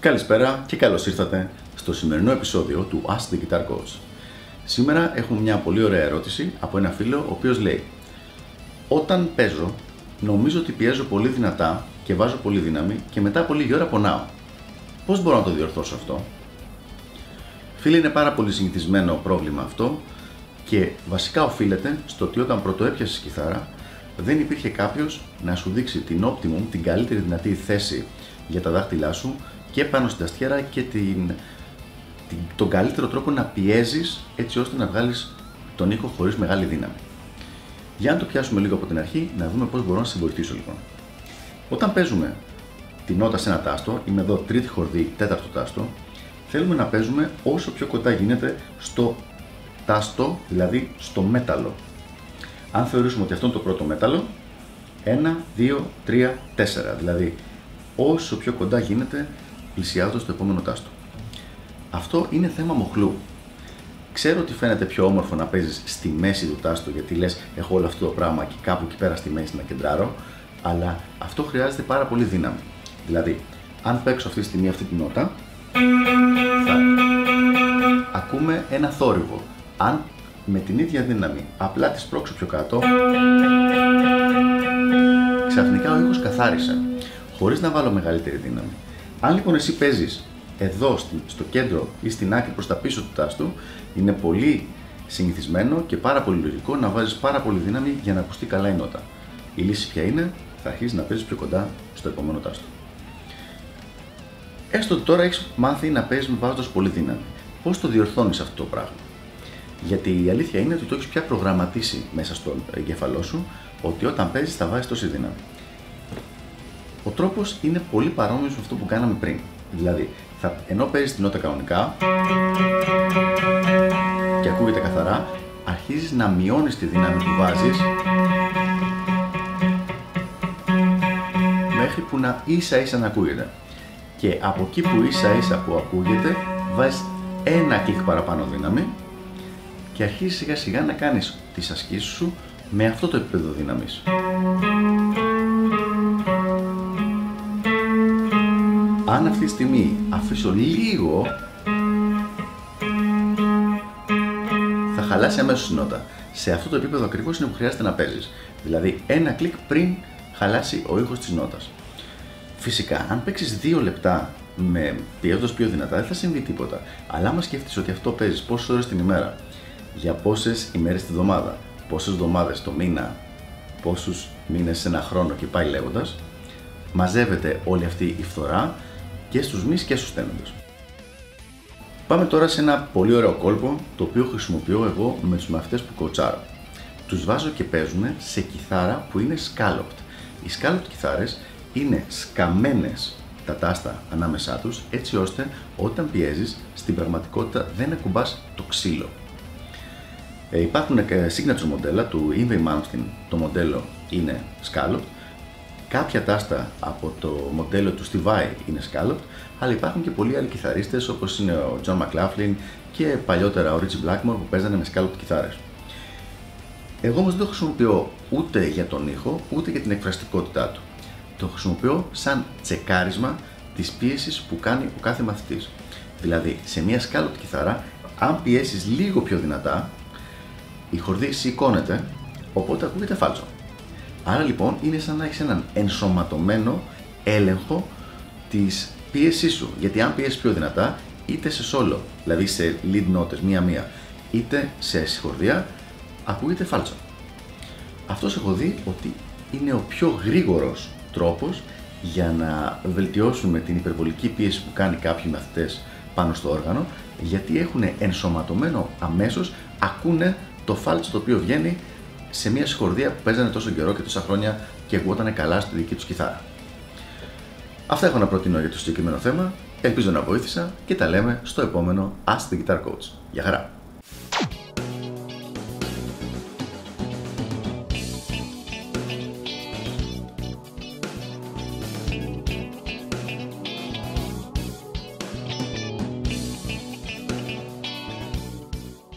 Καλησπέρα και καλώς ήρθατε στο σημερινό επεισόδιο του Ask the Guitar Coach. Σήμερα έχουμε μια πολύ ωραία ερώτηση από ένα φίλο ο οποίος λέει Όταν παίζω, νομίζω ότι πιέζω πολύ δυνατά και βάζω πολύ δύναμη και μετά από λίγη ώρα πονάω. Πώς μπορώ να το διορθώσω αυτό; Φίλοι, είναι πάρα πολύ συνηθισμένο πρόβλημα αυτό και βασικά οφείλεται στο ότι όταν πρωτοέπιασες κιθάρα δεν υπήρχε κάποιος να σου δείξει την optimum, την καλύτερη δυνατή θέση για τα δάχτυλά σου και πάνω στην αστιέρα και την, την, τον καλύτερο τρόπο να πιέζεις έτσι ώστε να βγάλεις τον ήχο χωρίς μεγάλη δύναμη. Για να το πιάσουμε λίγο από την αρχή, να δούμε πώς μπορώ να σε βοηθήσω λοιπόν. Όταν παίζουμε τη νότα σε ένα τάστο, είμαι εδώ τρίτη χορδή, τέταρτο τάστο, θέλουμε να παίζουμε όσο πιο κοντά γίνεται στο τάστο, δηλαδή στο μέταλλο. Αν θεωρήσουμε ότι αυτό είναι το πρώτο μέταλλο, 1, 2, 3, 4, δηλαδή όσο πιο κοντά γίνεται πλησιάζοντας το επόμενο τάστο. Αυτό είναι θέμα μοχλού. Ξέρω ότι φαίνεται πιο όμορφο να παίζεις στη μέση του τάστου γιατί λες: Έχω όλο αυτό το πράγμα και κάπου εκεί πέρα στη μέση να κεντράρω, αλλά αυτό χρειάζεται πάρα πολύ δύναμη. Δηλαδή, αν παίξω αυτή τη στιγμή αυτή τη νότα, θα ακούμε ένα θόρυβο. Αν με την ίδια δύναμη απλά τη σπρώξω πιο κάτω, ξαφνικά ο ήχος καθάρισε, χωρίς να βάλω μεγαλύτερη δύναμη. Αν λοιπόν εσύ παίζεις εδώ στο κέντρο ή στην άκρη προς τα πίσω του τάστου, είναι πολύ συνηθισμένο και πάρα πολύ λογικό να βάζεις πάρα πολύ δύναμη για να ακουστεί καλά η νότα. Η λύση ποια είναι, θα αρχίσεις να παίζεις πιο κοντά στο επόμενο τάστο. Έστω ότι τώρα έχεις μάθει να παίζεις με βάζοντας πολύ δύναμη. Πώς το διορθώνεις αυτό το πράγμα; Γιατί η αλήθεια είναι ότι το έχεις πια προγραμματίσει μέσα στο εγκέφαλό σου ότι όταν παίζεις θα βάζεις τόση δύναμη. Ο τρόπος είναι πολύ παρόμοιος με αυτό που κάναμε πριν. Δηλαδή, θα, ενώ παίζεις την νότα κανονικά και ακούγεται καθαρά, αρχίζεις να μειώνεις τη δύναμη που βάζεις μέχρι που να ίσα ίσα να ακούγεται. Και από εκεί που ίσα ίσα που ακούγεται, βάζεις ένα κλικ παραπάνω δύναμη και αρχίζεις σιγά σιγά να κάνεις τις ασκήσεις σου με αυτό το επίπεδο δύναμης. Αν αυτή τη στιγμή αφήσω λίγο, θα χαλάσει αμέσως η νότα. Σε αυτό το επίπεδο ακριβώς είναι που χρειάζεται να παίζεις. Δηλαδή ένα κλικ πριν χαλάσει ο ήχος της νότας. Φυσικά, αν παίξεις δύο λεπτά με πιέζοντας πιο δυνατά, δεν θα συμβεί τίποτα. Αλλά άμα σκέφτεσαι ότι αυτό παίζεις πόσες ώρες την ημέρα, για πόσες ημέρες τη βδομάδα, πόσες εβδομάδες το μήνα, πόσους μήνες σε ένα χρόνο και πάει λέγοντας, μαζεύεται όλη αυτή η φθορά και στους μυς και στους στέλνοντες. Πάμε τώρα σε ένα πολύ ωραίο κόλπο το οποίο χρησιμοποιώ εγώ με τους μαθητές που κοτσάρω. Τους βάζω και παίζουν σε κιθάρα που είναι scalloped. Οι scalloped κιθάρες είναι σκαμμένες τα τάστα ανάμεσά τους έτσι ώστε όταν πιέζεις στην πραγματικότητα δεν ακουμπάς το ξύλο. Ε, υπάρχουν signature μοντέλα του Invey Malmsteen, το μοντέλο είναι scalloped Κάποια τάστα από το μοντέλο του Steve Vai είναι scalloped, αλλά υπάρχουν και πολλοί άλλοι κιθαρίστες όπως είναι ο John McLaughlin και παλιότερα ο Richie Blackmore που παίζανε με scalloped κιθάρες. Εγώ όμως δεν το χρησιμοποιώ ούτε για τον ήχο, ούτε για την εκφραστικότητά του. Το χρησιμοποιώ σαν τσεκάρισμα της πίεσης που κάνει ο κάθε μαθητής. Δηλαδή, σε μια scalloped κιθάρα, αν πιέσεις λίγο πιο δυνατά, η χορδή σηκώνεται, οπότε ακούγεται φάλτσο. Άρα λοιπόν είναι σαν να έχεις έναν ενσωματωμένο έλεγχο της πίεσής σου. Γιατί αν πιέσεις πιο δυνατά, είτε σε solo, δηλαδή σε lead notes μία-μία, είτε σε συγχορδία, ακούγεται φάλτσο. Αυτός έχω δει ότι είναι ο πιο γρήγορος τρόπος για να βελτιώσουμε την υπερβολική πίεση που κάνει κάποιοι μαθητές πάνω στο όργανο, γιατί έχουν ενσωματωμένο αμέσως, ακούνε το φάλτσο το οποίο βγαίνει σε μια συγχορδία που παίζανε τόσο καιρό και τόσα χρόνια και ακούγονταν καλά στη δική τους κιθάρα. Αυτά έχω να προτείνω για το συγκεκριμένο θέμα. Ελπίζω να βοήθησα και τα λέμε στο επόμενο Ask the Guitar Coach. Γεια χαρά!